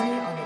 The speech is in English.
Academy on